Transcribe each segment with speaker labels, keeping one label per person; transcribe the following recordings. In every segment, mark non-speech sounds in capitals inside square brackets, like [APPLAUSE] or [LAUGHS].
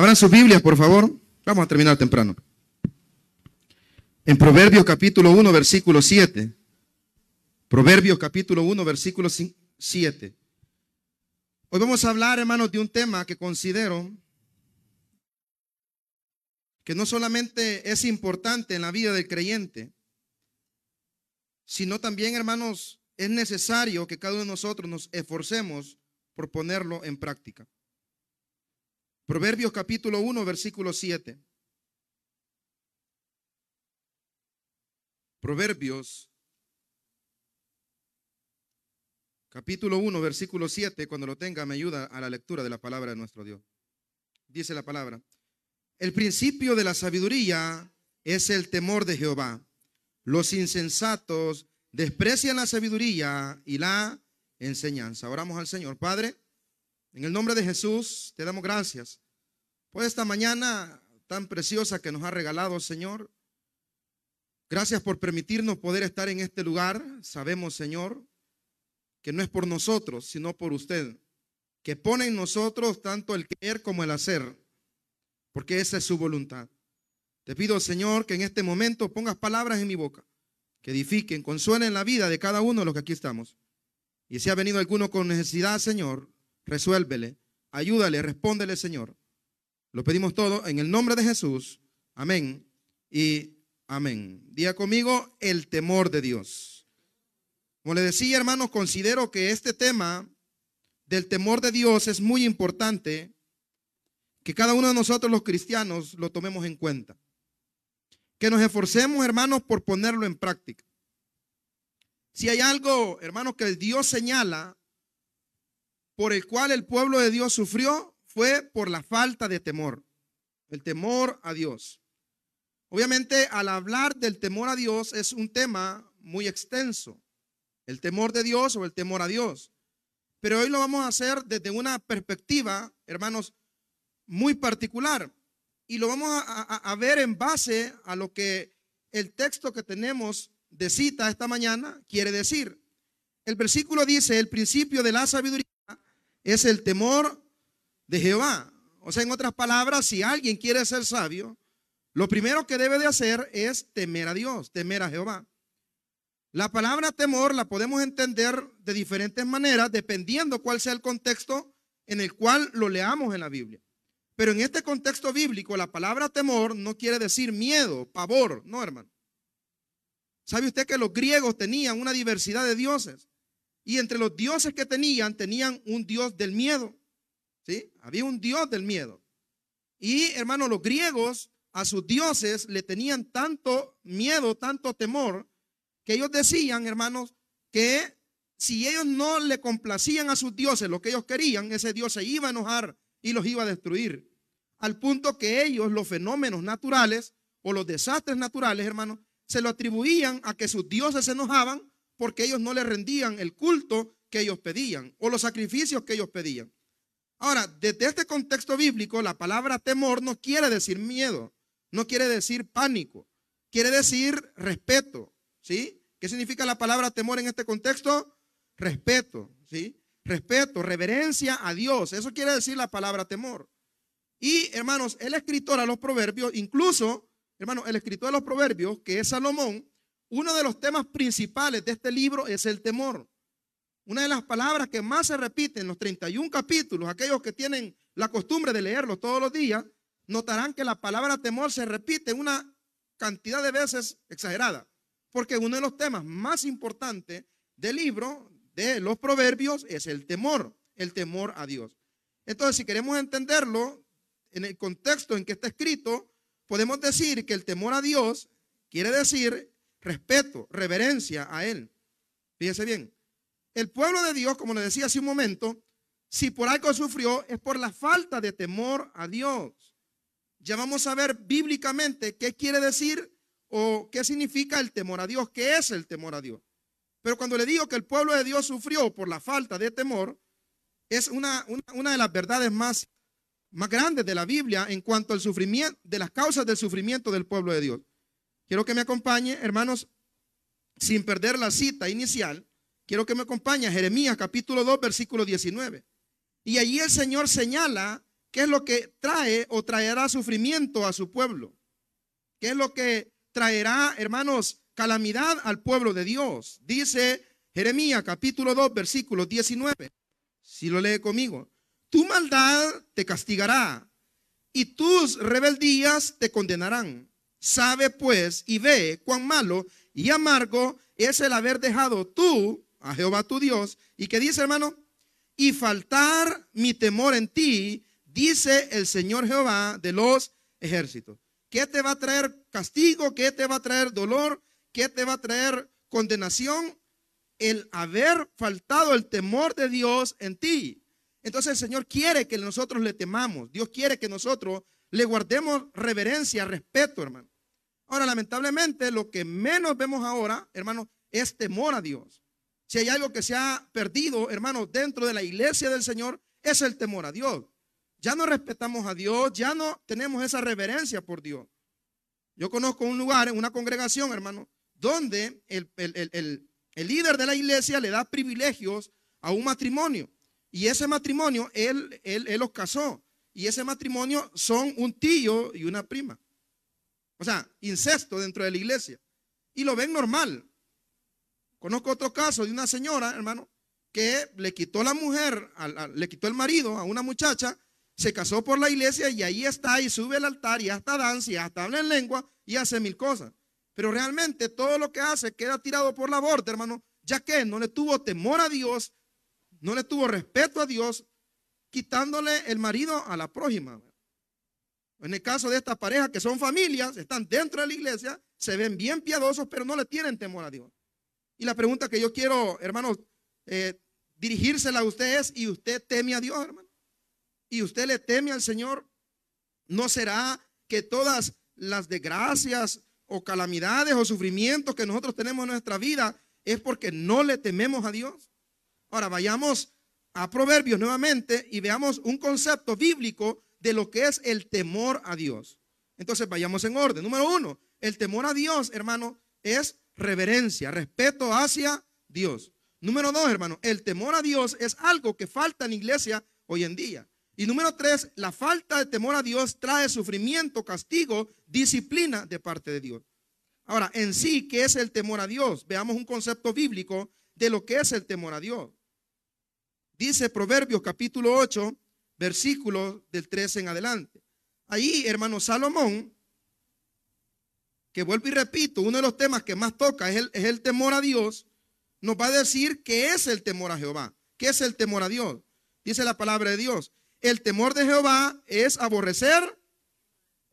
Speaker 1: Abran sus Biblias, por favor. Vamos a terminar temprano. En Proverbios capítulo 1, versículo 7. Proverbios capítulo 1, versículo 7. Hoy vamos a hablar, hermanos, de un tema que considero que no solamente es importante en la vida del creyente, sino también, hermanos, es necesario que cada uno de nosotros nos esforcemos por ponerlo en práctica. Proverbios capítulo 1, versículo 7. Proverbios capítulo 1, versículo 7, cuando lo tenga me ayuda a la lectura de la palabra de nuestro Dios. Dice la palabra, el principio de la sabiduría es el temor de Jehová. Los insensatos desprecian la sabiduría y la enseñanza. Oramos al Señor. Padre, en el nombre de Jesús, te damos gracias por esta mañana tan preciosa que nos ha regalado, Señor. Gracias por permitirnos poder estar en este lugar. Sabemos, Señor, que no es por nosotros, sino por usted, que pone en nosotros tanto el querer como el hacer, porque esa es su voluntad. Te pido, Señor, que en este momento pongas palabras en mi boca, que edifiquen, consuelen la vida de cada uno de los que aquí estamos. Y si ha venido alguno con necesidad, Señor, resuélvele, ayúdale, respóndele, Señor. Lo pedimos todo en el nombre de Jesús. Amén y amén. Día conmigo el temor de Dios. Como le decía, hermanos, considero que este tema del temor de Dios es muy importante que cada uno de nosotros los cristianos lo tomemos en cuenta. Que nos esforcemos, hermanos, por ponerlo en práctica. Si hay algo, hermanos, que Dios señala por el cual el pueblo de Dios sufrió, fue por la falta de temor, el temor a Dios. Obviamente, al hablar del temor a Dios es un tema muy extenso, el temor de Dios o el temor a Dios. Pero hoy lo vamos a hacer desde una perspectiva, hermanos, muy particular. Y lo vamos a, ver en base a lo que el texto que tenemos de cita esta mañana quiere decir. El versículo dice, el principio de la sabiduría es el temor de Jehová. O sea, en otras palabras, si alguien quiere ser sabio, lo primero que debe de hacer es temer a Dios, temer a Jehová. La palabra temor la podemos entender de diferentes maneras dependiendo cuál sea el contexto en el cual lo leamos en la Biblia. Pero en este contexto bíblico, la palabra temor no quiere decir miedo, pavor, no, hermano. ¿Sabe usted que los griegos tenían una diversidad de dioses? Y entre los dioses que tenían, tenían un dios del miedo. Había un dios del miedo. Y hermano, los griegos a sus dioses le tenían tanto miedo, tanto temor, que ellos decían, hermanos, que si ellos no le complacían a sus dioses lo que ellos querían, ese dios se iba a enojar y los iba a destruir. Al punto que ellos, los fenómenos naturales o los desastres naturales, hermanos, se lo atribuían a que sus dioses se enojaban porque ellos no le rendían el culto que ellos pedían o los sacrificios que ellos pedían. Ahora, desde este contexto bíblico, la palabra temor no quiere decir miedo, no quiere decir pánico, quiere decir respeto, ¿sí? ¿Qué significa la palabra temor en este contexto? Respeto, ¿sí? Respeto, reverencia a Dios, eso quiere decir la palabra temor. Y hermanos, el escritor a los proverbios, incluso, hermanos, el escritor de los proverbios, que es Salomón, uno de los temas principales de este libro es el temor. Una de las palabras que más se repiten en los 31 capítulos, aquellos que tienen la costumbre de leerlos todos los días, notarán que la palabra temor se repite una cantidad de veces exagerada, porque uno de los temas más importantes del libro de los proverbios es el temor, el temor a Dios. Entonces, si queremos entenderlo en el contexto en que está escrito, podemos decir que el temor a Dios quiere decir respeto, reverencia a Él. Fíjese bien, el pueblo de Dios, como le decía hace un momento, si por algo sufrió es por la falta de temor a Dios. Ya vamos a ver bíblicamente qué quiere decir o qué significa el temor a Dios, qué es el temor a Dios. Pero cuando le digo que el pueblo de Dios sufrió por la falta de temor, es una, una, de las verdades más, más grandes de la Biblia en cuanto al sufrimiento, de las causas del sufrimiento del pueblo de Dios. Quiero que me acompañe, hermanos, sin perder la cita inicial, Quiero que me acompañe Jeremías capítulo 2, versículo 19. Y allí el Señor señala ¿Qué es lo que trae o traerá sufrimiento a su pueblo? ¿Qué es lo que traerá, hermanos, calamidad al pueblo de Dios? Dice Jeremías capítulo 2, versículo 19. Si lo lee conmigo. Tu maldad te castigará y tus rebeldías te condenarán. Sabe pues y ve cuán malo y amargo es el haber dejado tú a Jehová tu Dios. ¿Y qué dice, hermano? Y faltar mi temor en ti dice el Señor Jehová de los ejércitos. ¿Qué te va a traer castigo? ¿Qué te va a traer dolor? ¿Qué te va a traer condenación? El haber faltado el temor de Dios en ti. Entonces el Señor quiere que nosotros le temamos. Dios quiere que nosotros le guardemos reverencia, respeto, hermano. Ahora, lamentablemente, lo que menos vemos ahora, hermano, es temor a Dios. Si hay algo que se ha perdido, hermano, dentro de la iglesia del Señor, es el temor a Dios. Ya no respetamos a Dios, ya no tenemos esa reverencia por Dios. Yo conozco un lugar, una congregación, hermano, donde el, líder de la iglesia le da privilegios a un matrimonio. Y ese matrimonio, él, él, él los casó. Y ese matrimonio son un tío y una prima. O sea, incesto dentro de la iglesia. Y lo ven normal. Conozco otro caso de una señora, hermano, que le quitó la mujer, le quitó el marido a una muchacha se casó por la iglesia y ahí está y sube al altar y hasta danza y hasta habla en lengua y hace mil cosas. Pero realmente todo lo que hace queda tirado por la borda, hermano, ya que no le tuvo temor a Dios, no le tuvo respeto a Dios, quitándole el marido a la prójima. En el caso de esta pareja que son familias, están dentro de la iglesia, se ven bien piadosos, pero no le tienen temor a Dios. Y la pregunta que yo quiero, hermanos, eh, dirigírsela a usted es, ¿y usted teme a Dios, hermano? y usted le teme al Señor, ¿no será que todas las desgracias o calamidades o sufrimientos que nosotros tenemos en nuestra vida es porque no le tememos a Dios? Ahora vayamos a Proverbios nuevamente y veamos un concepto bíblico de lo que es el temor a Dios. Entonces vayamos en orden. Número uno, el temor a Dios, hermano, es reverencia, respeto hacia Dios. Número dos, hermano, el temor a Dios es algo que falta en iglesia hoy en día. Y número tres, la falta de temor a Dios trae sufrimiento, castigo, disciplina de parte de Dios. Ahora, en sí, ¿qué es el temor a Dios? Veamos un concepto bíblico de lo que es el temor a Dios. Dice Proverbios capítulo 8, versículo del 13 en adelante. Ahí, hermano Salomón, que vuelvo y repito, uno de los temas que más toca es el, temor a Dios, nos va a decir qué es el temor a Jehová, qué es el temor a Dios. Dice la palabra de Dios, el temor de Jehová es aborrecer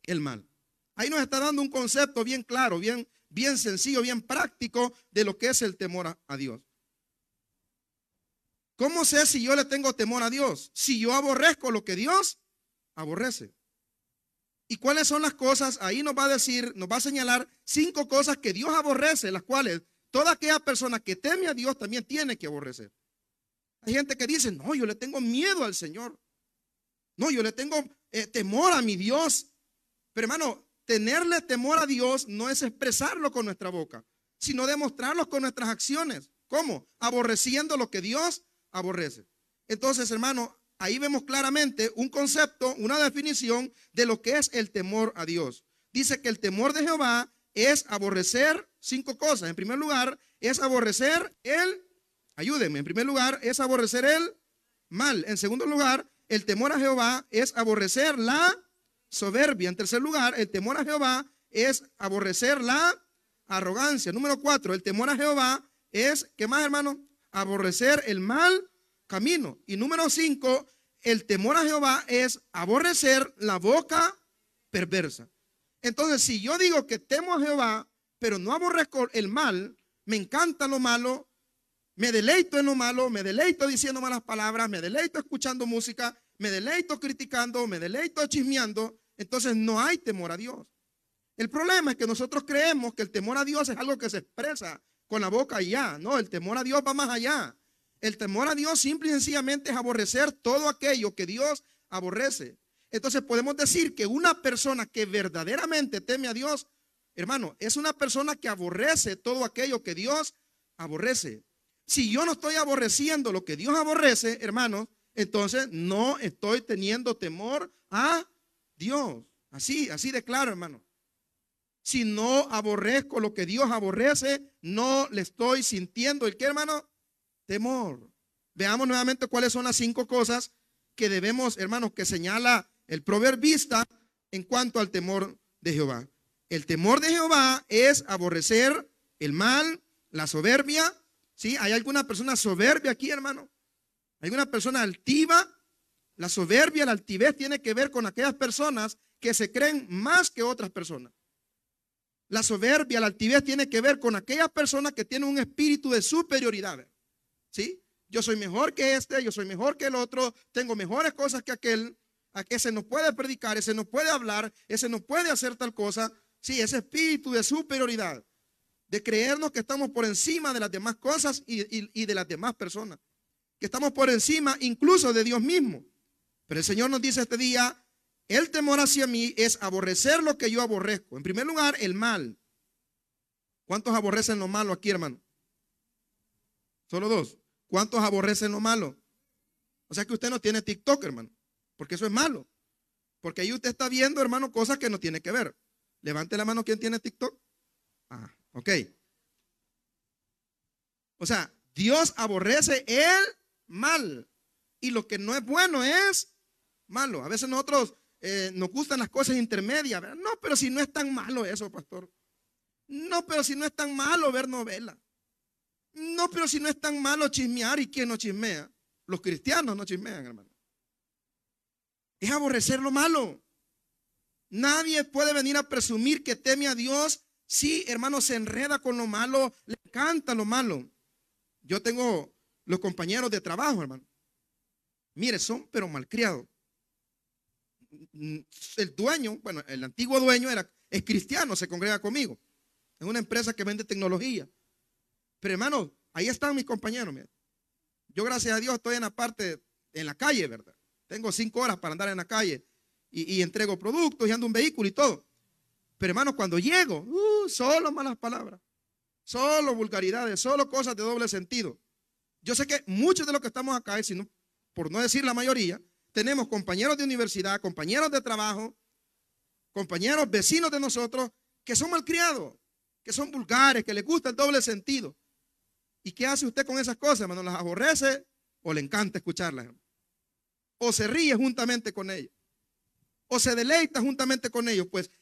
Speaker 1: el mal. Ahí nos está dando un concepto bien claro, bien, bien sencillo, bien práctico de lo que es el temor a Dios. ¿Cómo sé si yo le tengo temor a Dios? Si yo aborrezco lo que Dios aborrece. ¿Y cuáles son las cosas? Ahí nos va a decir, nos va a señalar cinco cosas que Dios aborrece, las cuales toda aquella persona que teme a Dios también tiene que aborrecer. Hay gente que dice, no, yo le tengo miedo al Señor. No, yo le tengo eh, temor a mi Dios. Pero hermano, tenerle temor a Dios no es expresarlo con nuestra boca, sino demostrarlo con nuestras acciones. ¿Cómo? Aborreciendo lo que Dios aborrece. Entonces, hermano, ahí vemos claramente un concepto, una definición de lo que es el temor a Dios. Dice que el temor de Jehová es aborrecer cinco cosas. En primer lugar, es aborrecer el, ayúdenme, en primer lugar, es aborrecer el mal. En segundo lugar, el temor a Jehová es aborrecer la soberbia. En tercer lugar, el temor a Jehová es aborrecer la arrogancia. Número cuatro, el temor a Jehová es, ¿qué más hermano? Aborrecer el mal camino. Y número cinco, el temor a Jehová es aborrecer la boca perversa. Entonces, si yo digo que temo a Jehová, pero no aborrezco el mal, me encanta lo malo, me deleito en lo malo, me deleito diciendo malas palabras, me deleito escuchando música, me deleito criticando, me deleito chismeando. Entonces no hay temor a Dios. El problema es que nosotros creemos que el temor a Dios es algo que se expresa con la boca y ya. No, el temor a Dios va más allá. El temor a Dios simple y sencillamente es aborrecer todo aquello que Dios aborrece. Entonces podemos decir que una persona que verdaderamente teme a Dios, hermano, es una persona que aborrece todo aquello que Dios aborrece. Si yo no estoy aborreciendo lo que Dios aborrece, hermano, entonces no estoy teniendo temor a Dios. Así, así de claro, hermano. Si no aborrezco lo que Dios aborrece, no le estoy sintiendo el que, hermano, temor. Veamos nuevamente cuáles son las cinco cosas que debemos, hermanos, que señala el proverbista en cuanto al temor de Jehová. El temor de Jehová es aborrecer el mal, la soberbia. ¿Sí? ¿Hay alguna persona soberbia aquí, hermano? ¿Hay alguna persona altiva? La soberbia, la altivez tiene que ver con aquellas personas que se creen más que otras personas. La soberbia, la altivez tiene que ver con aquellas personas que tienen un espíritu de superioridad. ¿Sí? Yo soy mejor que este, yo soy mejor que el otro, tengo mejores cosas que aquel. A ese no puede predicar, ese no puede hablar, ese no puede hacer tal cosa. Sí, ese espíritu de superioridad, de creernos que estamos por encima de las demás cosas y, de las demás personas, que estamos por encima incluso de Dios mismo. Pero el Señor nos dice este día, el temor hacia mí es aborrecer lo que yo aborrezco. En primer lugar, el mal. ¿Cuántos aborrecen lo malo aquí, hermano? Solo dos. ¿Cuántos aborrecen lo malo? O sea que usted no tiene TikTok, hermano, porque eso es malo. Porque ahí usted está viendo, hermano, cosas que no tiene que ver. Levante la mano quien tiene TikTok. Ah, ok. O sea, Dios aborrece el mal. Y lo que no es bueno es malo. A veces nosotros eh, nos gustan las cosas intermedias. No, pero si no es tan malo eso, pastor. No, pero si no es tan malo ver novela. No, pero si no es tan malo chismear. ¿Y quién no chismea? Los cristianos no chismean, hermano. Es aborrecer lo malo. Nadie puede venir a presumir que teme a Dios si, hermano, se enreda con lo malo, le encanta lo malo. Yo tengo los compañeros de trabajo, hermano. Mire, son pero malcriados. El dueño, bueno, el antiguo dueño era, es cristiano, se congrega conmigo. Es una empresa que vende tecnología. Pero hermano, ahí están mis compañeros. Yo gracias a Dios estoy en la parte, en la calle, ¿verdad? Tengo cinco horas para andar en la calle y, entrego productos y ando un vehículo y todo. Pero hermano, cuando llego, uh, solo malas palabras, solo vulgaridades, solo cosas de doble sentido. Yo sé que muchos de los que estamos acá, por no decir la mayoría, tenemos compañeros de universidad, compañeros de trabajo, compañeros vecinos de nosotros que son malcriados, que son vulgares, que les gusta el doble sentido. ¿Y qué hace usted con esas cosas, hermano? ¿Las aborrece o le encanta escucharlas? O se ríe juntamente con ellos o se deleita juntamente con ellos. Pues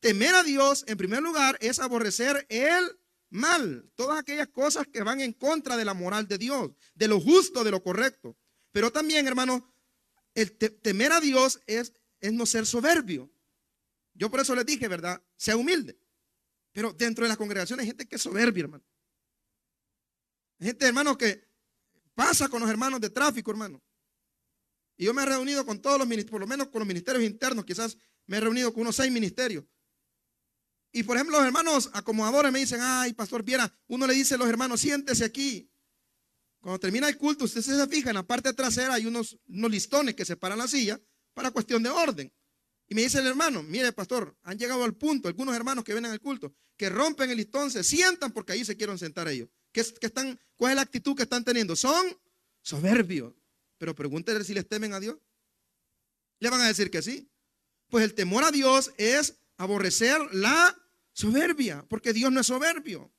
Speaker 1: temer a Dios, en primer lugar, es aborrecer el mal, todas aquellas cosas que van en contra de la moral de Dios, de lo justo, de lo correcto. Pero también, hermano, el temer a Dios es, es no ser soberbio. Yo por eso les dije, ¿verdad? Sea humilde. Pero dentro de la congregación hay gente que es soberbia, hermano. Hay gente, hermano, que pasa con los hermanos de tráfico, hermano. Y yo me he reunido con todos los ministerios, por lo menos con los ministerios internos, quizás me he reunido con unos seis ministerios. Y por ejemplo, los hermanos acomodadores me dicen, ay, pastor Viera, uno le dice a los hermanos, siéntese aquí. Cuando termina el culto, usted se fija, en la parte trasera hay unos, listones que separan la silla para cuestión de orden. Y me dice el hermano, mire, pastor, han llegado al punto, algunos hermanos que vienen al culto, que rompen el listón, se sientan porque ahí se quieren sentar ellos. ¿Qué, están, ¿Cuál es la actitud que están teniendo? Son soberbios. Pero pregúntele si les temen a Dios. Le van a decir que sí. Pues el temor a Dios es aborrecer la soberbia, porque Dios no es soberbio.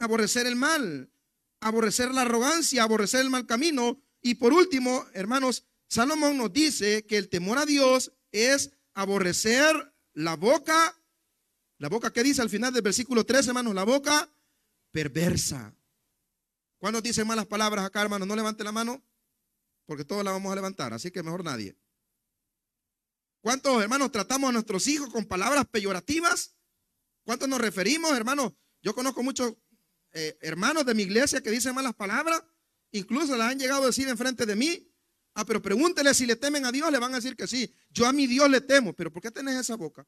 Speaker 1: Aborrecer el mal, aborrecer la arrogancia, aborrecer el mal camino. Y por último, hermanos, Salomón nos dice que el temor a Dios es aborrecer la boca, la boca que dice al final del versículo 13, hermanos, la boca perversa. ¿Cuándo dice malas palabras acá, hermanos? No levante la mano porque todos la vamos a levantar, así que mejor nadie. ¿Cuántos hermanos tratamos a nuestros hijos con palabras peyorativas? ¿Cuántos nos referimos, hermanos? Yo conozco muchos eh, hermanos de mi iglesia que dicen malas palabras, incluso las han llegado a decir enfrente de mí. Ah, pero pregúntele si le temen a Dios, le van a decir que sí. Yo a mi Dios le temo, pero ¿por qué tenés esa boca?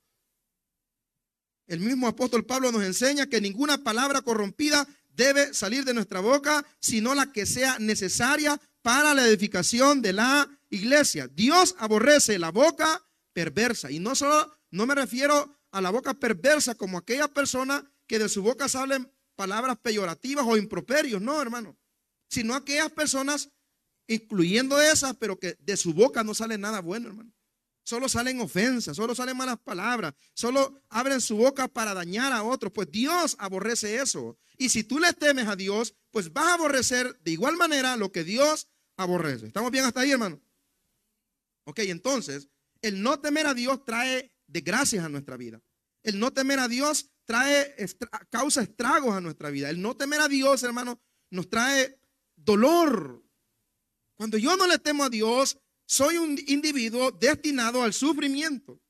Speaker 1: El mismo apóstol Pablo nos enseña que ninguna palabra corrompida debe salir de nuestra boca, sino la que sea necesaria para la edificación de la iglesia. Dios aborrece la boca perversa. Y no solo, no me refiero a la boca perversa como aquella persona que de su boca salen palabras peyorativas o improperios, no, hermano. Sino aquellas personas incluyendo esas, pero que de su boca no sale nada bueno, hermano. Solo salen ofensas, solo salen malas palabras, solo abren su boca para dañar a otros. Pues Dios aborrece eso. Y si tú le temes a Dios, pues vas a aborrecer de igual manera lo que Dios aborrece. ¿Estamos bien hasta ahí, hermano? Ok, entonces, el no temer a Dios trae desgracias a nuestra vida. El no temer a Dios trae, causa estragos a nuestra vida. El no temer a Dios, hermano, nos trae dolor. Cuando yo no le temo a Dios, soy un individuo destinado al sufrimiento.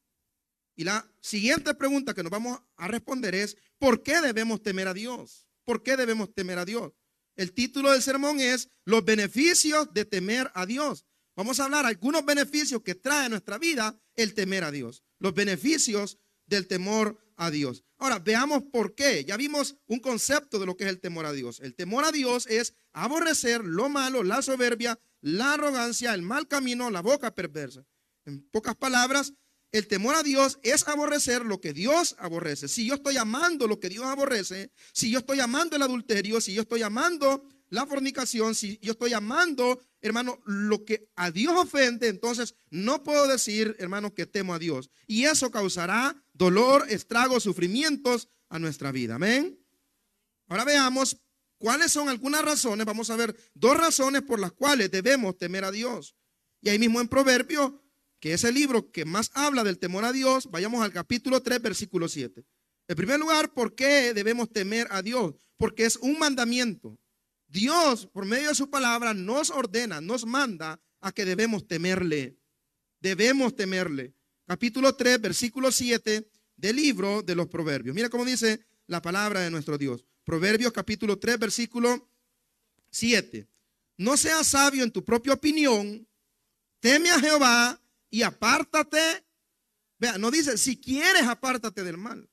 Speaker 1: Y la siguiente pregunta que nos vamos a responder es, ¿por qué debemos temer a Dios? ¿Por qué debemos temer a Dios? El título del sermón es Los beneficios de temer a Dios. Vamos a hablar algunos beneficios que trae a nuestra vida el temer a Dios. Los beneficios del temor a Dios. Ahora, veamos por qué. Ya vimos un concepto de lo que es el temor a Dios. El temor a Dios es aborrecer lo malo, la soberbia, la arrogancia, el mal camino, la boca perversa. En pocas palabras, el temor a Dios es aborrecer lo que Dios aborrece. Si yo estoy amando lo que Dios aborrece, si yo estoy amando el adulterio, si yo estoy amando la fornicación, si yo estoy amando, hermano, lo que a Dios ofende, entonces no puedo decir, hermano, que temo a Dios. Y eso causará dolor, estragos, sufrimientos a nuestra vida. Amén. Ahora veamos cuáles son algunas razones. Vamos a ver dos razones por las cuales debemos temer a Dios. Y ahí mismo en Proverbio, que es el libro que más habla del temor a Dios, vayamos al capítulo 3, versículo 7. En primer lugar, ¿por qué debemos temer a Dios? Porque es un mandamiento. Dios, por medio de su palabra, nos ordena, nos manda a que debemos temerle. Debemos temerle. Capítulo 3, versículo 7 del libro de los Proverbios. Mira cómo dice la palabra de nuestro Dios. Proverbios capítulo 3, versículo 7. No seas sabio en tu propia opinión, teme a Jehová y apártate. Vea, no dice, si quieres, apártate del mal.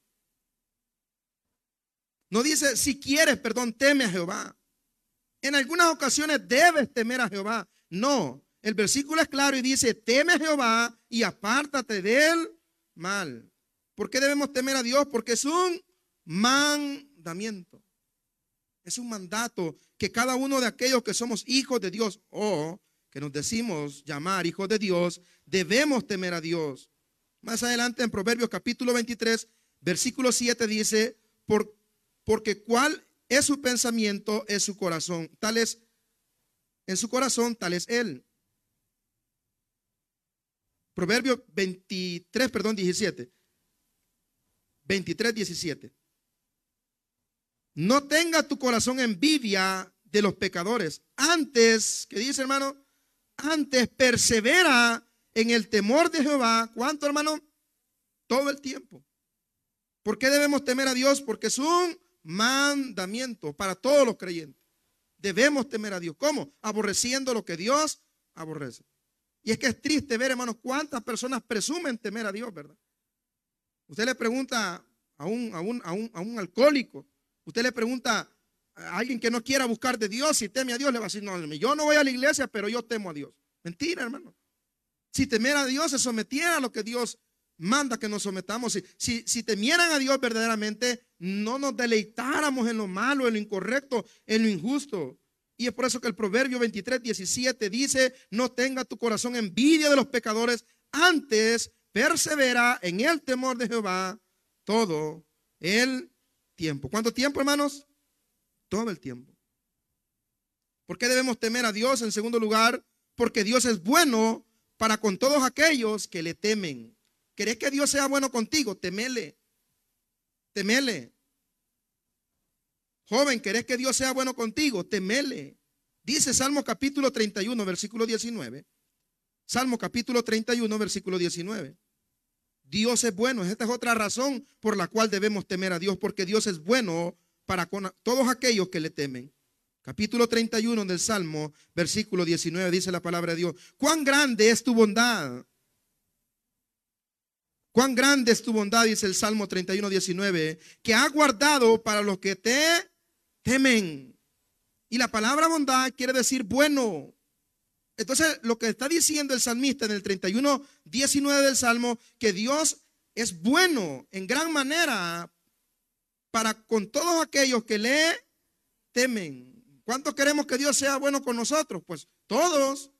Speaker 1: No dice, si quieres, perdón, teme a Jehová. En algunas ocasiones debes temer a Jehová. No, el versículo es claro y dice, teme a Jehová y apártate del mal. ¿Por qué debemos temer a Dios? Porque es un mandamiento. Es un mandato que cada uno de aquellos que somos hijos de Dios o que nos decimos llamar hijos de Dios, debemos temer a Dios. Más adelante en Proverbios capítulo 23, versículo 7 dice, Por, porque cuál es su pensamiento, es su corazón. Tal es, en su corazón, tal es él. Proverbio 23, perdón, 17. 23, 17. No tenga tu corazón envidia de los pecadores. Antes, ¿qué dice hermano? Antes persevera en el temor de Jehová. ¿Cuánto hermano? Todo el tiempo. ¿Por qué debemos temer a Dios? Porque es un mandamiento para todos los creyentes. Debemos temer a Dios. ¿Cómo? Aborreciendo lo que Dios aborrece. Y es que es triste ver, hermanos, cuántas personas presumen temer a Dios, ¿verdad? Usted le pregunta a un, a un, a un, a un alcohólico, usted le pregunta a alguien que no quiera buscar de Dios, si teme a Dios, le va a decir, no, yo no voy a la iglesia, pero yo temo a Dios. Mentira, hermano. Si temer a Dios se sometiera a lo que Dios manda que nos sometamos. Si, si, si, temieran a Dios verdaderamente, no nos deleitáramos en lo malo, en lo incorrecto, en lo injusto. Y es por eso que el Proverbio 23, 17 dice, no tenga tu corazón envidia de los pecadores, antes persevera en el temor de Jehová todo el tiempo. ¿Cuánto tiempo, hermanos? Todo el tiempo. ¿Por qué debemos temer a Dios? En segundo lugar, porque Dios es bueno para con todos aquellos que le temen. ¿Querés que Dios sea bueno contigo? Temele. Temele. Joven, ¿querés que Dios sea bueno contigo? Temele. Dice Salmo capítulo 31, versículo 19. Salmo capítulo 31, versículo 19. Dios es bueno. Esta es otra razón por la cual debemos temer a Dios, porque Dios es bueno para todos aquellos que le temen. Capítulo 31 del Salmo, versículo 19, dice la palabra de Dios. Cuán grande es tu bondad Cuán grande es tu bondad, dice el Salmo 31, 19, que ha guardado para los que te temen. Y la palabra bondad quiere decir bueno. Entonces, lo que está diciendo el salmista en el 31, 19 del Salmo, que Dios es bueno en gran manera para con todos aquellos que le temen. ¿Cuántos queremos que Dios sea bueno con nosotros? Pues Todos.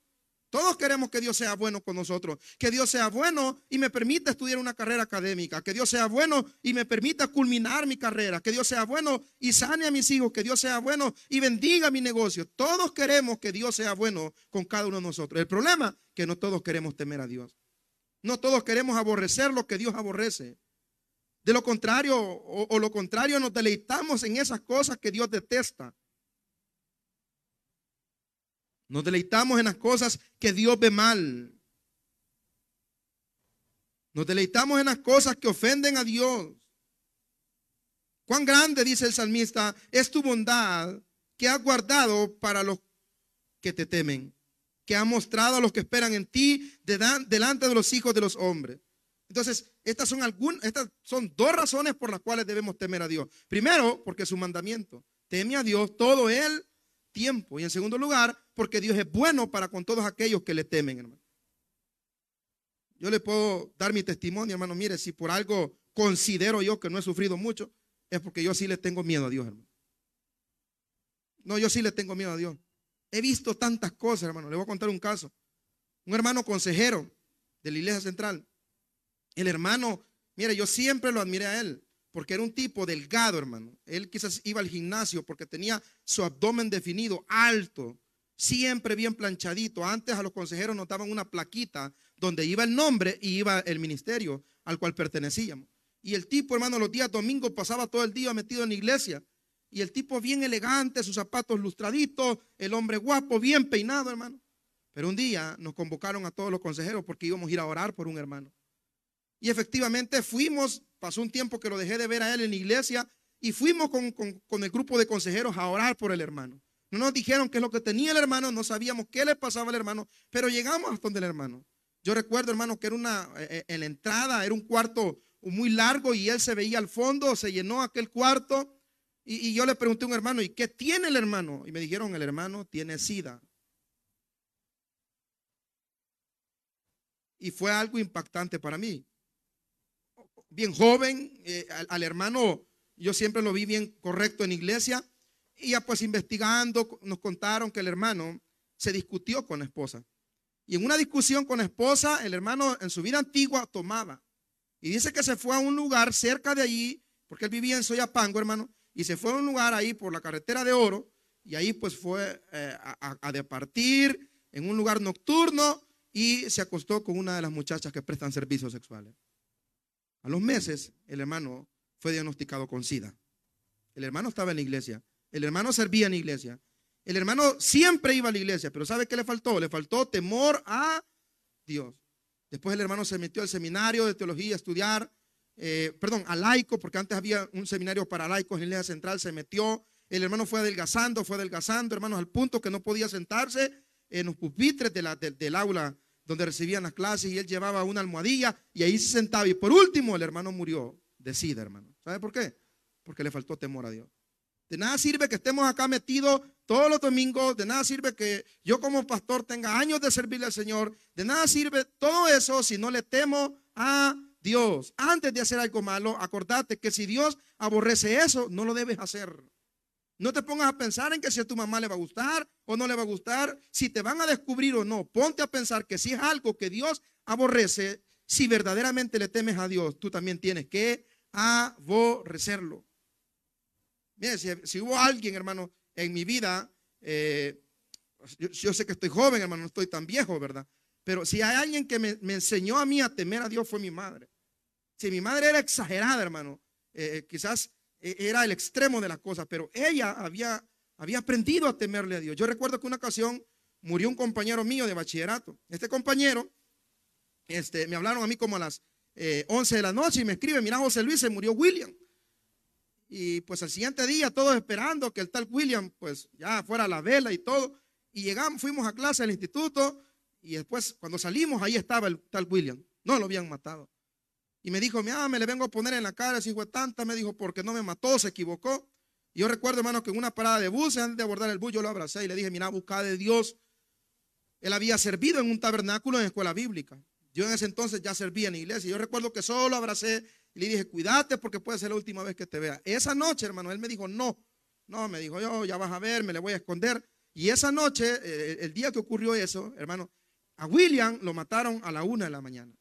Speaker 1: Todos queremos que Dios sea bueno con nosotros, que Dios sea bueno y me permita estudiar una carrera académica, que Dios sea bueno y me permita culminar mi carrera, que Dios sea bueno y sane a mis hijos, que Dios sea bueno y bendiga mi negocio. Todos queremos que Dios sea bueno con cada uno de nosotros. El problema es que no todos queremos temer a Dios. No todos queremos aborrecer lo que Dios aborrece. De lo contrario, o, lo contrario, nos deleitamos en esas cosas que Dios detesta. Nos deleitamos en las cosas que Dios ve mal. Nos deleitamos en las cosas que ofenden a Dios. Cuán grande, dice el salmista, es tu bondad que has guardado para los que te temen, que has mostrado a los que esperan en ti delante de los hijos de los hombres. Entonces, estas son algunas, estas son dos razones por las cuales debemos temer a Dios. Primero, porque es su mandamiento. Teme a Dios todo el tiempo. Y en segundo lugar, porque Dios es bueno para con todos aquellos que le temen, hermano. Yo le puedo dar mi testimonio, hermano. Mire, si por algo considero yo que no he sufrido mucho, es porque yo sí le tengo miedo a Dios, hermano. No, yo sí le tengo miedo a Dios. He visto tantas cosas, hermano. Le voy a contar un caso. Un hermano consejero de la iglesia central. El hermano, mire, yo siempre lo admiré a él porque era un tipo delgado, hermano. Él quizás iba al gimnasio porque tenía su abdomen definido, alto, siempre bien planchadito. Antes a los consejeros nos daban una plaquita donde iba el nombre y iba el ministerio al cual pertenecíamos. Y el tipo, hermano, los días domingos pasaba todo el día metido en la iglesia. Y el tipo bien elegante, sus zapatos lustraditos, el hombre guapo, bien peinado, hermano. Pero un día nos convocaron a todos los consejeros porque íbamos a ir a orar por un hermano. Y efectivamente fuimos, pasó un tiempo que lo dejé de ver a él en la iglesia y fuimos con, el grupo de consejeros a orar por el hermano. No nos dijeron qué es lo que tenía el hermano, no sabíamos qué le pasaba al hermano, pero llegamos hasta donde el hermano. Yo recuerdo, hermano, que era una, eh, eh, en la entrada era un cuarto muy largo y él se veía al fondo, se llenó aquel cuarto. Y, yo le pregunté a un hermano, ¿y qué tiene el hermano? Y me dijeron, el hermano tiene sida. Y fue algo impactante para mí bien joven, eh, al, hermano yo siempre lo vi bien correcto en iglesia, y ya pues investigando nos contaron que el hermano se discutió con la esposa. Y en una discusión con la esposa, el hermano en su vida antigua tomaba. Y dice que se fue a un lugar cerca de allí, porque él vivía en Soyapango, hermano, y se fue a un lugar ahí por la carretera de oro, y ahí pues fue eh, a, a departir en un lugar nocturno y se acostó con una de las muchachas que prestan servicios sexuales. A los meses, el hermano fue diagnosticado con SIDA. El hermano estaba en la iglesia. El hermano servía en la iglesia. El hermano siempre iba a la iglesia, pero ¿sabe qué le faltó? Le faltó temor a Dios. Después el hermano se metió al seminario de teología a estudiar, eh, perdón, a laico, porque antes había un seminario para laicos en la iglesia central, se metió. El hermano fue adelgazando, fue adelgazando, hermanos, al punto que no podía sentarse en los pupitres del aula donde recibían las clases y él llevaba una almohadilla y ahí se sentaba. Y por último, el hermano murió de sida, hermano. ¿Sabe por qué? Porque le faltó temor a Dios. De nada sirve que estemos acá metidos todos los domingos, de nada sirve que yo como pastor tenga años de servirle al Señor, de nada sirve todo eso si no le temo a Dios. Antes de hacer algo malo, acordate que si Dios aborrece eso, no lo debes hacer. No te pongas a pensar en que si a tu mamá le va a gustar o no le va a gustar, si te van a descubrir o no. Ponte a pensar que si es algo que Dios aborrece, si verdaderamente le temes a Dios, tú también tienes que aborrecerlo. Mire, si, hubo alguien, hermano, en mi vida, eh, yo, sé que estoy joven, hermano, no estoy tan viejo, ¿verdad? Pero si hay alguien que me, enseñó a mí a temer a Dios fue mi madre. Si mi madre era exagerada, hermano, eh, quizás e-, era el extremo de las cosas, pero ella había, aprendido a temerle a Dios. Yo recuerdo que una ocasión murió un compañero mío de bachillerato. Este compañero, este, me hablaron a mí como a las 11 eh, de la noche y me escribe, mira José Luis, se murió William. Y pues al siguiente día, todos esperando que el tal William, pues ya fuera a la vela y todo. Y llegamos, fuimos a clase al instituto y después cuando salimos, ahí estaba el tal William. No lo habían matado. Y me dijo, mira, me le vengo a poner en la cara ese hijo de tanta. Me dijo, porque no me mató, se equivocó. Y yo recuerdo, hermano, que en una parada de bus, antes de abordar el bus, yo lo abracé y le dije, mira, busca de Dios. Él había servido en un tabernáculo en escuela bíblica. Yo en ese entonces ya servía en iglesia. Yo recuerdo que solo abracé y le dije, cuídate porque puede ser la última vez que te vea. Esa noche, hermano, él me dijo, no, no, me dijo, yo ya vas a ver, me le voy a esconder. Y esa noche, eh, el día que ocurrió eso, hermano, a William lo mataron a la una de la mañana.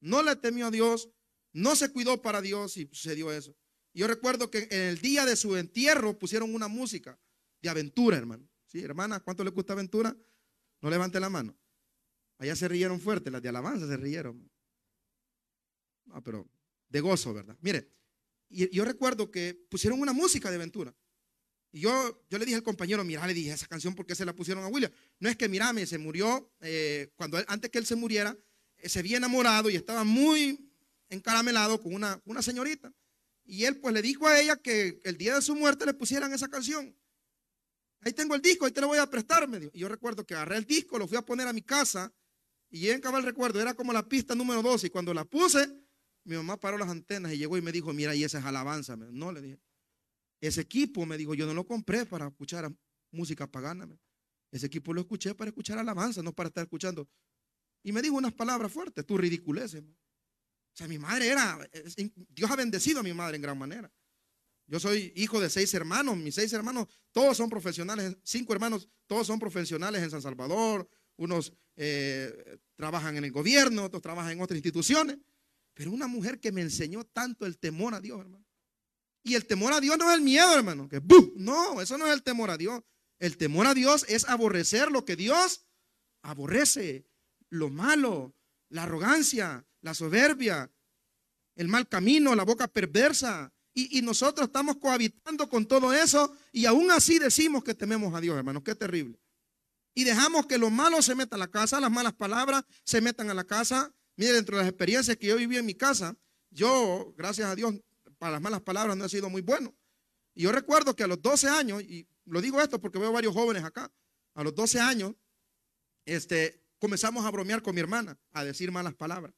Speaker 1: No le temió a Dios, no se cuidó para Dios y sucedió eso. Yo recuerdo que en el día de su entierro pusieron una música de aventura, hermano. Sí, hermana, ¿cuánto le gusta aventura? No levante la mano. Allá se rieron fuerte, las de alabanza se rieron. Ah, pero de gozo, ¿verdad? Mire, yo recuerdo que pusieron una música de aventura. Y yo, yo le dije al compañero, mira, le dije, esa canción, ¿por qué se la pusieron a William? No es que, mirame, se murió, eh, cuando antes que él se muriera, eh, se había enamorado y estaba muy encaramelado con una, una señorita. Y él pues le dijo a ella que el día de su muerte le pusieran esa canción. Ahí tengo el disco, ahí te lo voy a prestar, Y yo recuerdo que agarré el disco, lo fui a poner a mi casa y en cabal recuerdo, era como la pista número 12 y cuando la puse, mi mamá paró las antenas y llegó y me dijo, mira, y esa es alabanza. No, le dije. Ese equipo, me dijo, yo no lo compré para escuchar música pagana. Ese equipo lo escuché para escuchar alabanza, no para estar escuchando. Y me dijo unas palabras fuertes, tú ridiculeces. O sea, mi madre era, Dios ha bendecido a mi madre en gran manera. Yo soy hijo de seis hermanos, mis seis hermanos, todos son profesionales, cinco hermanos, todos son profesionales en San Salvador, unos eh, trabajan en el gobierno, otros trabajan en otras instituciones, pero una mujer que me enseñó tanto el temor a Dios, hermano. Y el temor a Dios no es el miedo, hermano. Que No, eso no es el temor a Dios. El temor a Dios es aborrecer lo que Dios aborrece. Lo malo, la arrogancia, la soberbia, el mal camino, la boca perversa. Y, y, nosotros estamos cohabitando con todo eso y aún así decimos que tememos a Dios, hermanos. Qué terrible. Y dejamos que lo malo se meta a la casa, las malas palabras se metan a la casa. Mire, dentro de las experiencias que yo viví en mi casa, yo, gracias a Dios, para las malas palabras no he sido muy bueno. Y yo recuerdo que a los 12 años, y lo digo esto porque veo varios jóvenes acá, a los 12 años, este, comenzamos a bromear con mi hermana, a decir malas palabras.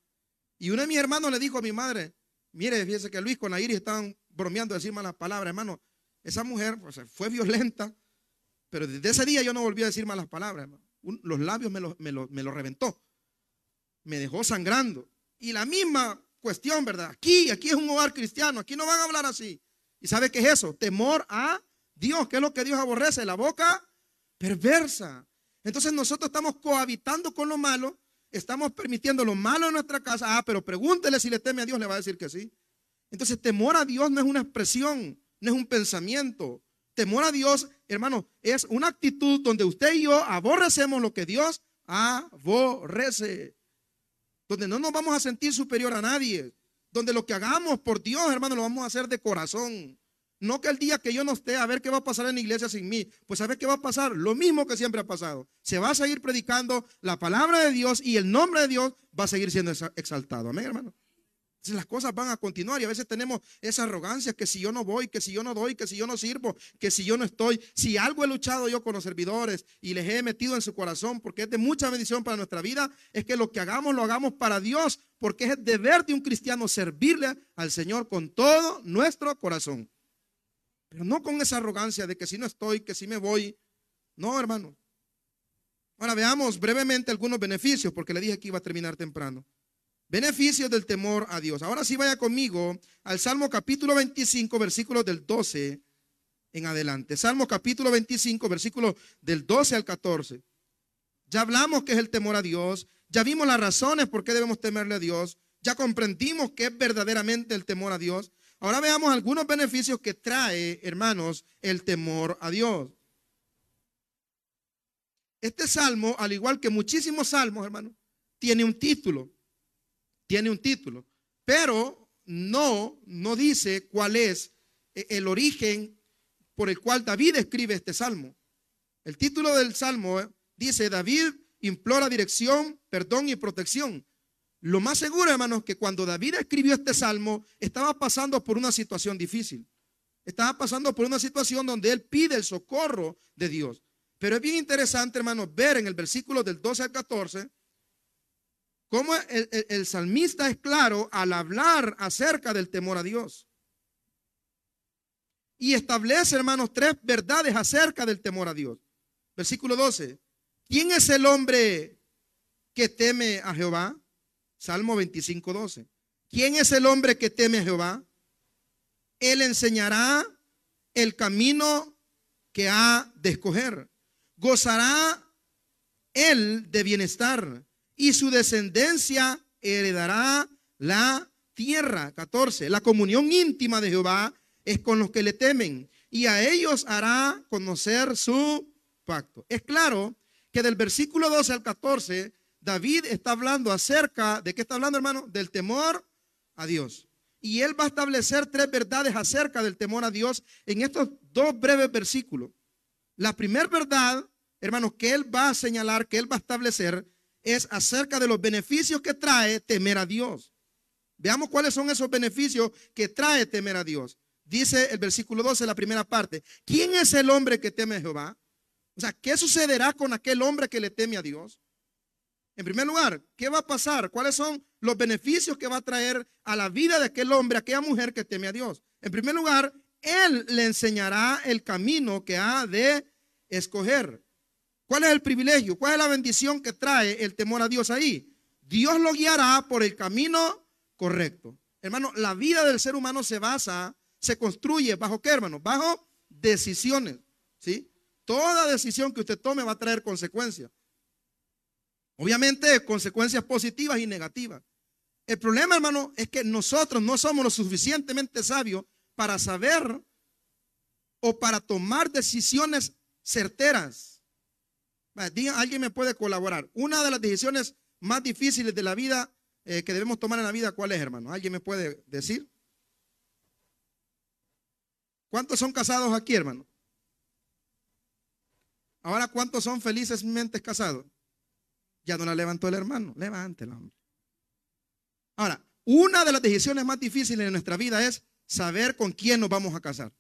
Speaker 1: Y uno de mis hermanos le dijo a mi madre, mire, fíjese que Luis con la Iris estaban bromeando a decir malas palabras, hermano. Esa mujer fue violenta, pero desde ese día yo no volví a decir malas palabras, los labios me los me lo, me lo reventó. Me dejó sangrando. Y la misma cuestión, ¿verdad? Aquí, aquí es un hogar cristiano, aquí no van a hablar así. ¿Y sabe qué es eso? Temor a Dios, ¿qué es lo que Dios aborrece? La boca perversa. Entonces nosotros estamos cohabitando con lo malo, estamos permitiendo lo malo en nuestra casa. Ah, pero pregúntele si le teme a Dios, le va a decir que sí. Entonces temor a Dios no es una expresión, no es un pensamiento. Temor a Dios, hermano, es una actitud donde usted y yo aborrecemos lo que Dios aborrece donde no nos vamos a sentir superior a nadie, donde lo que hagamos por Dios, hermano, lo vamos a hacer de corazón. No que el día que yo no esté, a ver qué va a pasar en la iglesia sin mí. Pues a ver qué va a pasar. Lo mismo que siempre ha pasado. Se va a seguir predicando la palabra de Dios y el nombre de Dios va a seguir siendo exaltado. Amén, hermano las cosas van a continuar y a veces tenemos esa arrogancia que si yo no voy, que si yo no doy, que si yo no sirvo, que si yo no estoy, si algo he luchado yo con los servidores y les he metido en su corazón porque es de mucha bendición para nuestra vida, es que lo que hagamos lo hagamos para Dios, porque es el deber de un cristiano servirle al Señor con todo nuestro corazón. Pero no con esa arrogancia de que si no estoy, que si me voy. No, hermano. Ahora veamos brevemente algunos beneficios, porque le dije que iba a terminar temprano. Beneficios del temor a Dios. Ahora sí vaya conmigo al Salmo capítulo 25, versículos del 12 en adelante. Salmo capítulo 25, versículos del 12 al 14. Ya hablamos que es el temor a Dios, ya vimos las razones por qué debemos temerle a Dios, ya comprendimos que es verdaderamente el temor a Dios. Ahora veamos algunos beneficios que trae, hermanos, el temor a Dios. Este salmo, al igual que muchísimos salmos, hermanos, tiene un título tiene un título, pero no, no dice cuál es e, el origen por el cual David escribe este salmo. El título del salmo eh, dice, David implora dirección, perdón y protección. Lo más seguro, hermanos, que cuando David escribió este salmo, estaba pasando por una situación difícil. Estaba pasando por una situación donde él pide el socorro de Dios. Pero es bien interesante, hermanos, ver en el versículo del 12 al 14 cómo el, salmista es claro al hablar acerca del temor a Dios. Y establece, hermanos, tres verdades acerca del temor a Dios. Versículo 12. ¿Quién es el hombre que teme a Jehová? Salmo 25, 12. ¿Quién es el hombre que teme a Jehová? Él enseñará el camino que ha de escoger. gozará él de bienestar y su descendencia heredará la tierra. 14. La comunión íntima de Jehová es con los que le temen y a ellos hará conocer su pacto. Es claro que del versículo 12 al 14, David está hablando acerca, ¿de qué está hablando hermano? Del temor a Dios. Y él va a establecer tres verdades acerca del temor a Dios en estos dos breves versículos. La primera verdad, hermano, que él va a señalar, que él va a establecer, es acerca de los beneficios que trae temer a Dios. Veamos cuáles son esos beneficios que trae temer a Dios. Dice el versículo 12, la primera parte. ¿Quién es el hombre que teme a Jehová? O sea, ¿qué sucederá con aquel hombre que le teme a Dios? En primer lugar, ¿qué va a pasar? ¿Cuáles son los beneficios que va a traer a la vida de aquel hombre, aquella mujer que teme a Dios? En primer lugar, Él le enseñará el camino que ha de escoger. ¿Cuál es el privilegio? ¿Cuál es la bendición que trae el temor a Dios ahí? Dios lo guiará por el camino correcto. Hermano, la vida del ser humano se basa, se construye bajo qué, hermano? Bajo decisiones, ¿sí? Toda decisión que usted tome va a traer consecuencias. Obviamente, consecuencias positivas y negativas. El problema, hermano, es que nosotros no somos lo suficientemente sabios para saber o para tomar decisiones certeras. Alguien me puede colaborar. Una de las decisiones más difíciles de la vida eh, que debemos tomar en la vida, ¿cuál es, hermano? ¿Alguien me puede decir? ¿Cuántos son casados aquí, hermano? Ahora, ¿cuántos son felizmente casados? Ya no la levantó el hermano. Levántela, hombre. Ahora, una de las decisiones más difíciles de nuestra vida es saber con quién nos vamos a casar.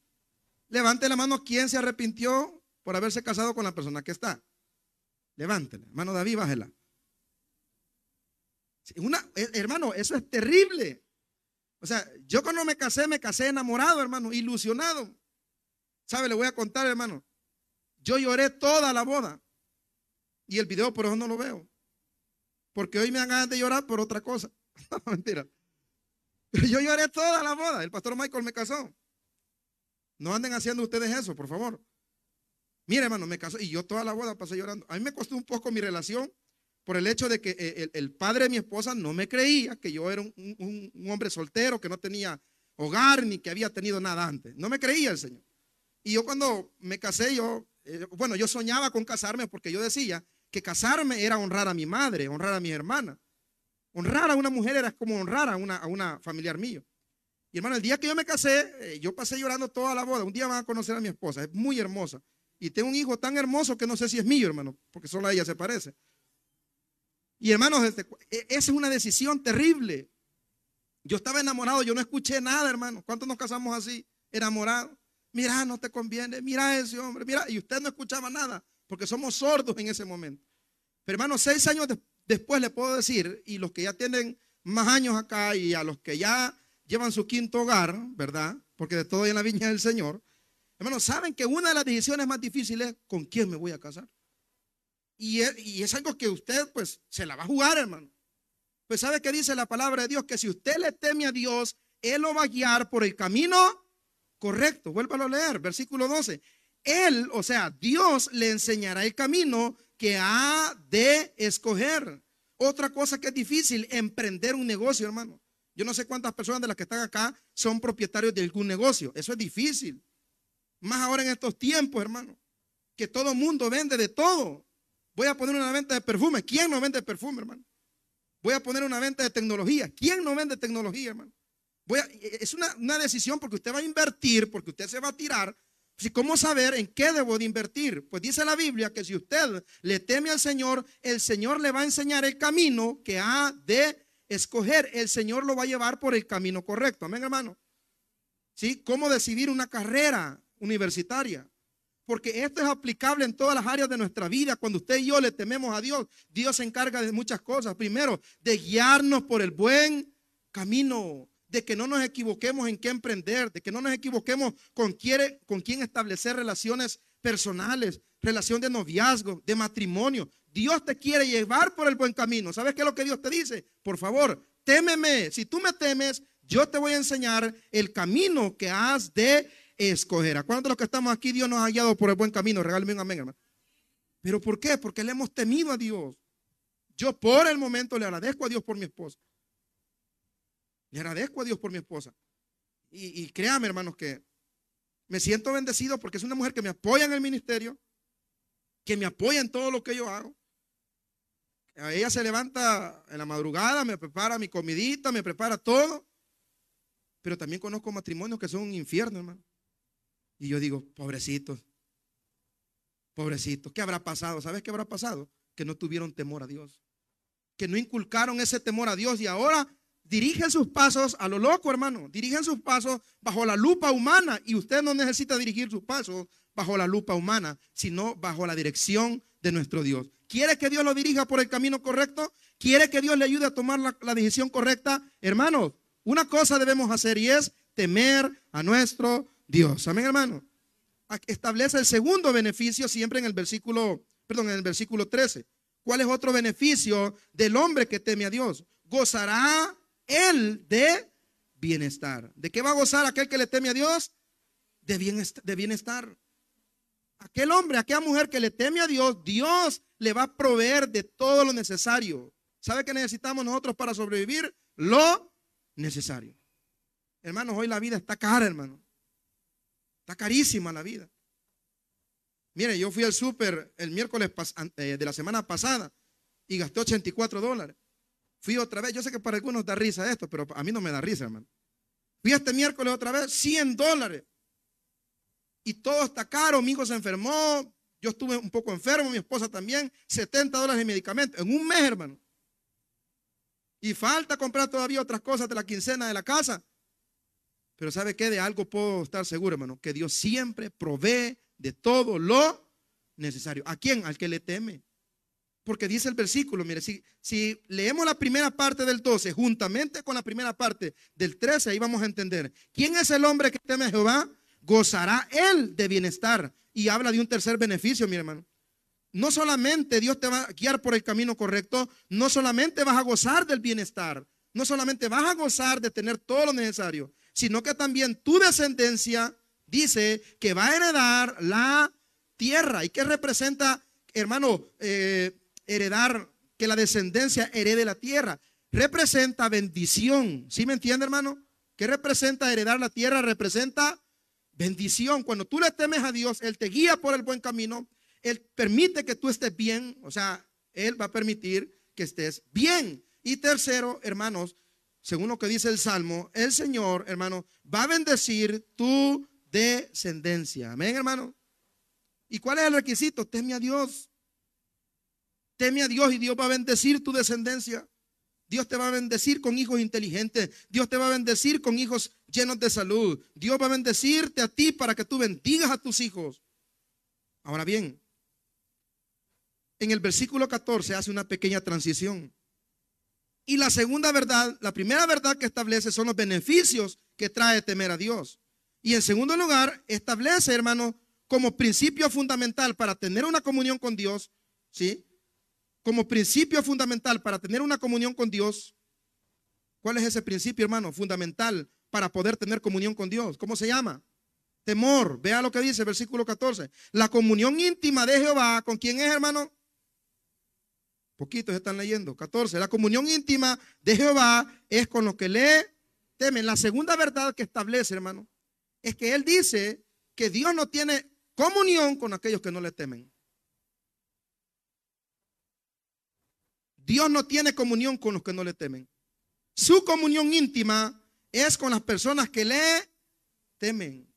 Speaker 1: Levante la mano quién se arrepintió por haberse casado con la persona que está. Levántela. Hermano David, bájela. Una, eh, hermano, eso es terrible. O sea, yo cuando me casé, me casé enamorado, hermano, ilusionado. ¿Sabe? Le voy a contar, hermano. Yo lloré toda la boda. Y el video por eso no lo veo. Porque hoy me dan ganas de llorar por otra cosa. [LAUGHS] no, mentira. Pero yo lloré toda la boda. El pastor Michael me casó. No anden haciendo ustedes eso, por favor. Mire, hermano, me casó y yo toda la boda pasé llorando. A mí me costó un poco mi relación por el hecho de que eh, el, padre de mi esposa no me creía que yo era un, hombre soltero, que no tenía hogar ni que había tenido nada antes. No me creía el Señor. Y yo cuando me casé, yo, eh, bueno, yo soñaba con casarme porque yo decía que casarme era honrar a mi madre, honrar a mi hermana. Honrar a una mujer era como honrar a una, a una familiar mío. Y hermano, el día que yo me casé, eh, yo pasé llorando toda la boda. Un día van a conocer a mi esposa, es muy hermosa. Y tengo un hijo tan hermoso que no sé si es mío, hermano, porque solo a ella se parece. Y hermanos, este, e, esa es una decisión terrible. Yo estaba enamorado, yo no escuché nada, hermano. ¿Cuántos nos casamos así, enamorados? Mira, no te conviene, mira ese hombre, mira, y usted no escuchaba nada, porque somos sordos en ese momento. Pero hermano, seis años después le puedo decir, y los que ya tienen más años acá y a los que ya llevan su quinto hogar, ¿verdad? Porque de todo en la viña del Señor, hermano, saben que una de las decisiones más difíciles es con quién me voy a casar. Y es, algo que usted pues se la va a jugar, hermano. Pues sabe que dice la palabra de Dios, que si usted le teme a Dios, Él lo va a guiar por el camino correcto. Vuélvalo a leer, versículo 12. Él, o sea, Dios le enseñará el camino que ha de escoger. Otra cosa que es difícil, emprender un negocio, hermano. Yo no sé cuántas personas de las que están acá son propietarios de algún negocio. Eso es difícil. Más ahora en estos tiempos, hermano, que todo mundo vende de todo. Voy a poner una venta de perfume. ¿Quién no vende perfume, hermano? Voy a poner una venta de tecnología. ¿Quién no vende tecnología, hermano? Voy es una, decisión porque usted va a invertir, porque usted se va a tirar. Si ¿Cómo saber en qué debo de invertir? Pues dice la Biblia que si usted le teme al Señor, el Señor le va a enseñar el camino que ha de escoger. El Señor lo va a llevar por el camino correcto. Amén, hermano. ¿Sí? ¿Cómo decidir una carrera universitaria? porque esto es aplicable en todas las áreas de nuestra vida. Cuando usted y yo le tememos a Dios, Dios se encarga de muchas cosas. Primero, de guiarnos por el buen camino, de que no nos equivoquemos en qué emprender, de que no nos equivoquemos con quién, con quién establecer relaciones personales, relación de noviazgo, de matrimonio. Dios te quiere llevar por el buen camino. ¿Sabes qué es lo que Dios te dice? Por favor, témeme. Si tú me temes, yo te voy a enseñar el camino que has de escoger. ¿A cuántos de los que estamos aquí Dios nos ha guiado por el buen camino? Regálame un amén, hermano. ¿Pero por qué? Porque le hemos temido a Dios. Yo por el momento le agradezco a Dios por mi esposa. Le agradezco a Dios por mi esposa. Y, y créame, hermanos, que me siento bendecido porque es una mujer que me apoya en el ministerio, que me apoya en todo lo que yo hago. Ella se levanta en la madrugada, me prepara mi comidita, me prepara todo. Pero también conozco matrimonios que son un infierno, hermano. Y yo digo, pobrecitos, pobrecitos, ¿qué habrá pasado? ¿Sabes qué habrá pasado? Que no tuvieron temor a Dios. Que no inculcaron ese temor a Dios y ahora dirigen sus pasos a lo loco, hermano. Dirigen sus pasos bajo la lupa humana y usted no necesita dirigir sus pasos bajo la lupa humana, sino bajo la dirección de nuestro Dios. ¿Quiere que Dios lo dirija por el camino correcto? ¿Quiere que Dios le ayude a tomar la, decisión correcta? Hermanos, una cosa debemos hacer y es temer a nuestro Dios. Amén, hermano. Establece el segundo beneficio siempre en el versículo, perdón, en el versículo 13. ¿Cuál es otro beneficio del hombre que teme a Dios? Gozará él de bienestar. ¿De qué va a gozar aquel que le teme a Dios? De bienestar. De bienestar. Aquel hombre, aquella mujer que le teme a Dios, Dios le va a proveer de todo lo necesario. ¿Sabe qué necesitamos nosotros para sobrevivir? Lo necesario. Hermanos, hoy la vida está cara, hermano. Está carísima la vida. Mire, yo fui al súper el miércoles eh, de la semana pasada y gasté 84 dólares. Fui otra vez, yo sé que para algunos da risa esto, pero a mí no me da risa, hermano. Fui este miércoles otra vez, 100 dólares. Y todo está caro, mi hijo se enfermó, yo estuve un poco enfermo, mi esposa también, 70 dólares de medicamentos en un mes, hermano. Y falta comprar todavía otras cosas de la quincena de la casa. Pero ¿sabe qué? De algo puedo estar seguro, hermano, que Dios siempre provee de todo lo necesario. ¿A quién? Al que le teme. Porque dice el versículo, mire, si, leemos la primera parte del 12 juntamente con la primera parte del 13, ahí vamos a entender. ¿Quién es el hombre que teme a Jehová? Gozará él de bienestar. Y habla de un tercer beneficio, mi hermano. No solamente Dios te va a guiar por el camino correcto, no solamente vas a gozar del bienestar, no solamente vas a gozar de tener todo lo necesario, sino que también tu descendencia dice que va a heredar la tierra. ¿Y qué representa, hermano? Eh, heredar, que la descendencia herede la tierra. Representa bendición. ¿Sí me entiende, hermano? ¿Qué representa heredar la tierra? Representa bendición. Cuando tú le temes a Dios, Él te guía por el buen camino. Él permite que tú estés bien. O sea, Él va a permitir que estés bien. Y tercero, hermanos, según lo que dice el Salmo, el Señor, hermano, va a bendecir tu descendencia. Amén, hermano. ¿Y cuál es el requisito? Teme a Dios. Teme a Dios y Dios va a bendecir tu descendencia. Dios te va a bendecir con hijos inteligentes. Dios te va a bendecir con hijos llenos de salud. Dios va a bendecirte a ti para que tú bendigas a tus hijos. Ahora bien, en el versículo 14 hace una pequeña transición. Y la segunda verdad, la primera verdad que establece son los beneficios que trae temer a Dios. Y en segundo lugar, establece, hermano, como principio fundamental para tener una comunión con Dios, ¿sí? como principio fundamental para tener una comunión con Dios. ¿Cuál es ese principio, hermano? Fundamental para poder tener comunión con Dios. ¿Cómo se llama? Temor. Vea lo que dice versículo 14. La comunión íntima de Jehová, ¿con quién es, hermano? Poquitos están leyendo. 14. La comunión íntima de Jehová es con los que le temen. La segunda verdad que establece, hermano, es que él dice que Dios no tiene comunión con aquellos que no le temen. Dios no tiene comunión con los que no le temen. Su comunión íntima es con las personas que le temen.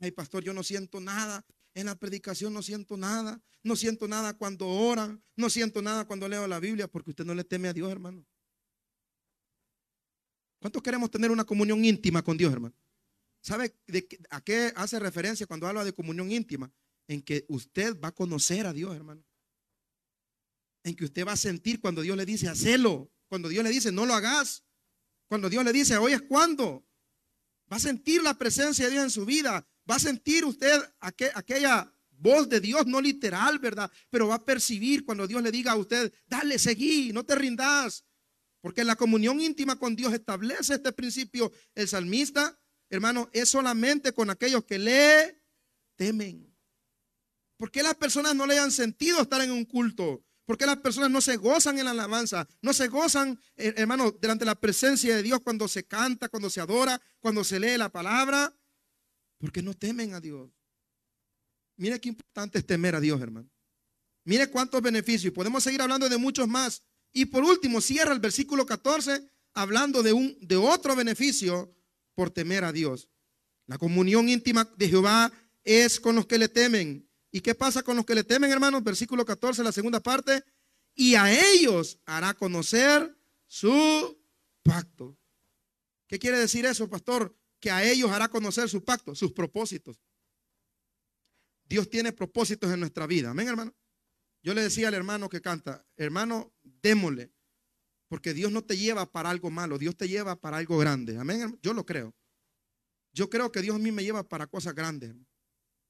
Speaker 1: Ay, pastor, yo no siento nada. En la predicación no siento nada. No siento nada cuando oran. No siento nada cuando leo la Biblia porque usted no le teme a Dios, hermano. ¿Cuántos queremos tener una comunión íntima con Dios, hermano? ¿Sabe a qué hace referencia cuando habla de comunión íntima? En que usted va a conocer a Dios, hermano en que usted va a sentir cuando Dios le dice, hacelo. Cuando Dios le dice, no lo hagas. Cuando Dios le dice, hoy es cuando. Va a sentir la presencia de Dios en su vida. Va a sentir usted aquella voz de Dios, no literal, ¿verdad? Pero va a percibir cuando Dios le diga a usted, dale, seguí, no te rindas. Porque la comunión íntima con Dios establece este principio. El salmista, hermano, es solamente con aquellos que le temen. ¿Por qué las personas no le han sentido estar en un culto? ¿Por qué las personas no se gozan en la alabanza? No se gozan, eh, hermano, delante de la presencia de Dios cuando se canta, cuando se adora, cuando se lee la palabra. Porque no temen a Dios. Mire qué importante es temer a Dios, hermano. Mire cuántos beneficios. Podemos seguir hablando de muchos más. Y por último, cierra el versículo 14 hablando de, un, de otro beneficio por temer a Dios. La comunión íntima de Jehová es con los que le temen. ¿Y qué pasa con los que le temen, hermanos? Versículo 14, la segunda parte. Y a ellos hará conocer su pacto. ¿Qué quiere decir eso, pastor? Que a ellos hará conocer su pacto, sus propósitos. Dios tiene propósitos en nuestra vida. Amén, hermano. Yo le decía al hermano que canta, hermano, démosle, porque Dios no te lleva para algo malo, Dios te lleva para algo grande. Amén, yo lo creo. Yo creo que Dios a mí me lleva para cosas grandes.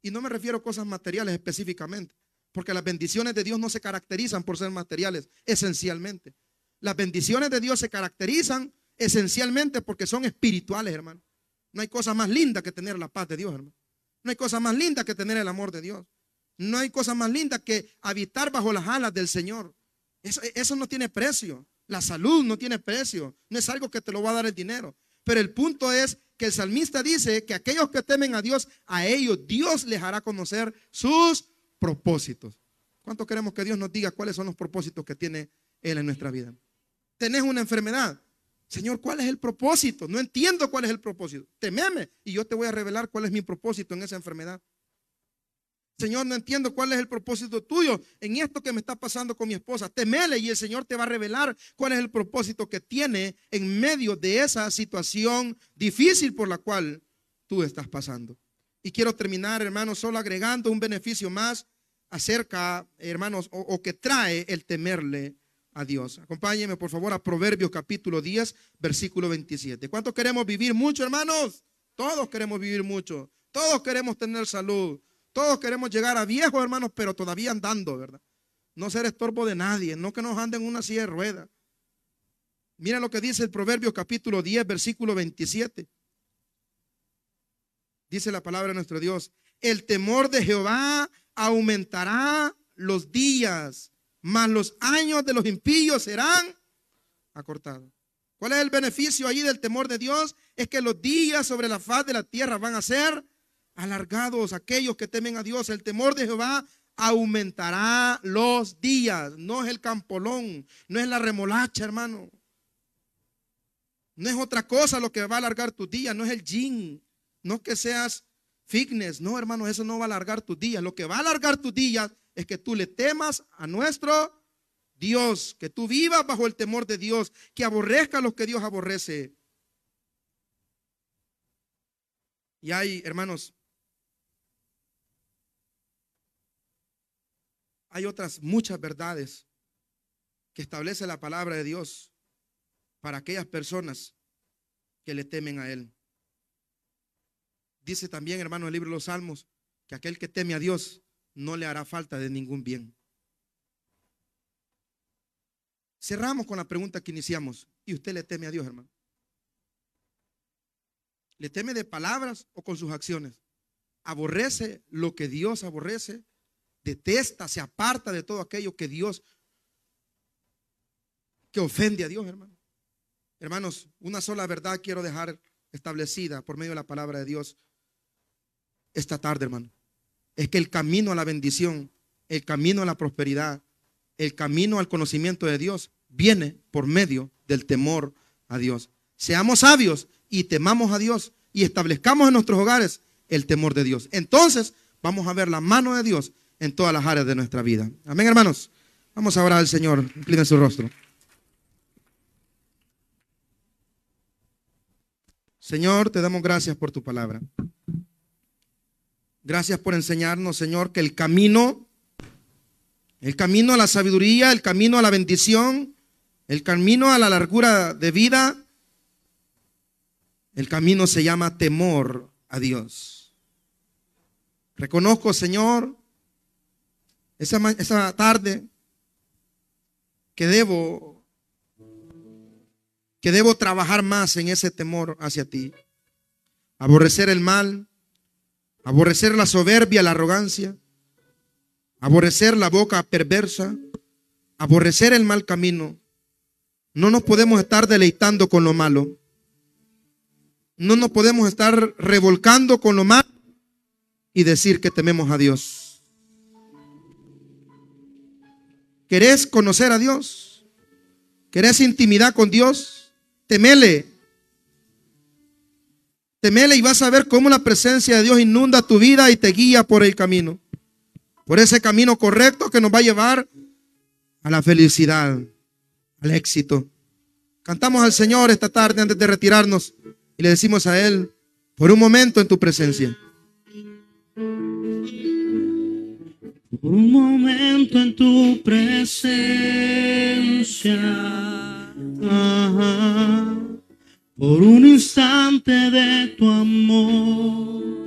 Speaker 1: Y no me refiero a cosas materiales específicamente, porque las bendiciones de Dios no se caracterizan por ser materiales, esencialmente. Las bendiciones de Dios se caracterizan esencialmente porque son espirituales, hermano. No hay cosa más linda que tener la paz de Dios, hermano. No hay cosa más linda que tener el amor de Dios. No hay cosa más linda que habitar bajo las alas del Señor. Eso, no tiene precio. La salud no tiene precio. No es algo que te lo va a dar el dinero. Pero el punto es que el salmista dice que aquellos que temen a Dios, a ellos Dios les hará conocer sus propósitos. ¿Cuánto queremos que Dios nos diga cuáles son los propósitos que tiene Él en nuestra vida? Tenés una enfermedad. Señor, ¿cuál es el propósito? No entiendo cuál es el propósito. Tememe y yo te voy a revelar cuál es mi propósito en esa enfermedad. Señor, no entiendo cuál es el propósito tuyo en esto que me está pasando con mi esposa. Temele y el Señor te va a revelar cuál es el propósito que tiene en medio de esa situación difícil por la cual tú estás pasando. Y quiero terminar, hermanos, solo agregando un beneficio más acerca, hermanos, o, que trae el temerle a Dios. Acompáñenme, por favor, a Proverbios capítulo 10, versículo 27. ¿Cuántos queremos vivir mucho, hermanos? Todos queremos vivir mucho. Todos queremos tener salud. Todos queremos llegar a viejos, hermanos, pero todavía andando, ¿verdad? No ser estorbo de nadie, no que nos anden en una silla de ruedas. Mira lo que dice el Proverbio capítulo 10, versículo 27. Dice la palabra de nuestro Dios, el temor de Jehová aumentará los días, mas los años de los impíos serán acortados. ¿Cuál es el beneficio ahí del temor de Dios? Es que los días sobre la faz de la tierra van a ser alargados aquellos que temen a Dios. El temor de Jehová aumentará los días. No es el campolón, no es la remolacha, hermano. No es otra cosa lo que va a alargar tus días, no es el gin, no que seas fitness, no, hermano, eso no va a alargar tus días. Lo que va a alargar tus días es que tú le temas a nuestro Dios, que tú vivas bajo el temor de Dios, que aborrezca lo que Dios aborrece. Y hay, hermanos, hay otras muchas verdades que establece la palabra de Dios para aquellas personas que le temen a Él. Dice también, hermano, el libro de los Salmos, que aquel que teme a Dios no le hará falta de ningún bien. Cerramos con la pregunta que iniciamos. ¿Y usted le teme a Dios, hermano? ¿Le teme de palabras o con sus acciones? ¿Aborrece lo que Dios aborrece? detesta, se aparta de todo aquello que Dios, que ofende a Dios, hermano. Hermanos, una sola verdad quiero dejar establecida por medio de la palabra de Dios esta tarde, hermano. Es que el camino a la bendición, el camino a la prosperidad, el camino al conocimiento de Dios viene por medio del temor a Dios. Seamos sabios y temamos a Dios y establezcamos en nuestros hogares el temor de Dios. Entonces vamos a ver la mano de Dios en todas las áreas de nuestra vida. Amén, hermanos. Vamos a orar al Señor. Inclinen su rostro. Señor, te damos gracias por tu palabra. Gracias por enseñarnos, Señor, que el camino, el camino a la sabiduría, el camino a la bendición, el camino a la largura de vida, el camino se llama temor a Dios. Reconozco, Señor, esa, tarde que debo, que debo trabajar más en ese temor hacia ti. Aborrecer el mal, aborrecer la soberbia, la arrogancia, aborrecer la boca perversa, aborrecer el mal camino. No nos podemos estar deleitando con lo malo. No nos podemos estar revolcando con lo malo y decir que tememos a Dios. ¿Querés conocer a Dios? ¿Querés intimidad con Dios? Temele. Temele y vas a ver cómo la presencia de Dios inunda tu vida y te guía por el camino. Por ese camino correcto que nos va a llevar a la felicidad, al éxito. Cantamos al Señor esta tarde antes de retirarnos y le decimos a Él, por un momento en tu presencia.
Speaker 2: Por un momento en tu presencia. Ajá por un instante de tu amor.